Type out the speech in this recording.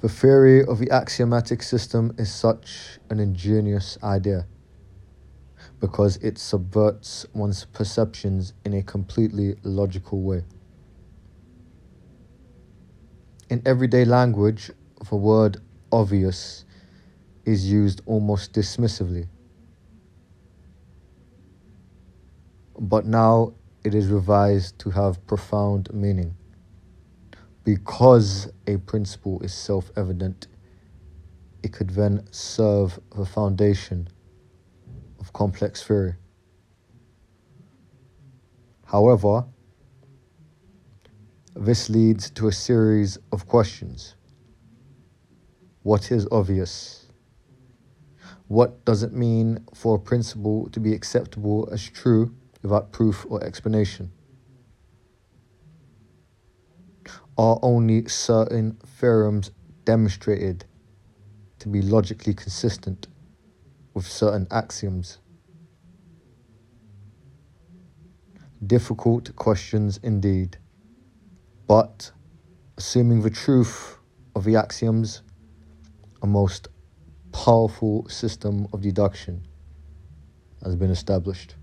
The theory of the axiomatic system is such an ingenious idea because it subverts one's perceptions in a completely logical way. In everyday language, the word obvious is used almost dismissively. But now it is revised to have profound meaning. Because a principle is self evident, it could then serve the foundation of complex theory. However, this leads to a series of questions. What is obvious? What does it mean for a principle to be acceptable as true without proof or explanation? Are only certain theorems demonstrated to be logically consistent with certain axioms? Difficult questions indeed, but assuming the truth of the axioms, a most powerful system of deduction has been established.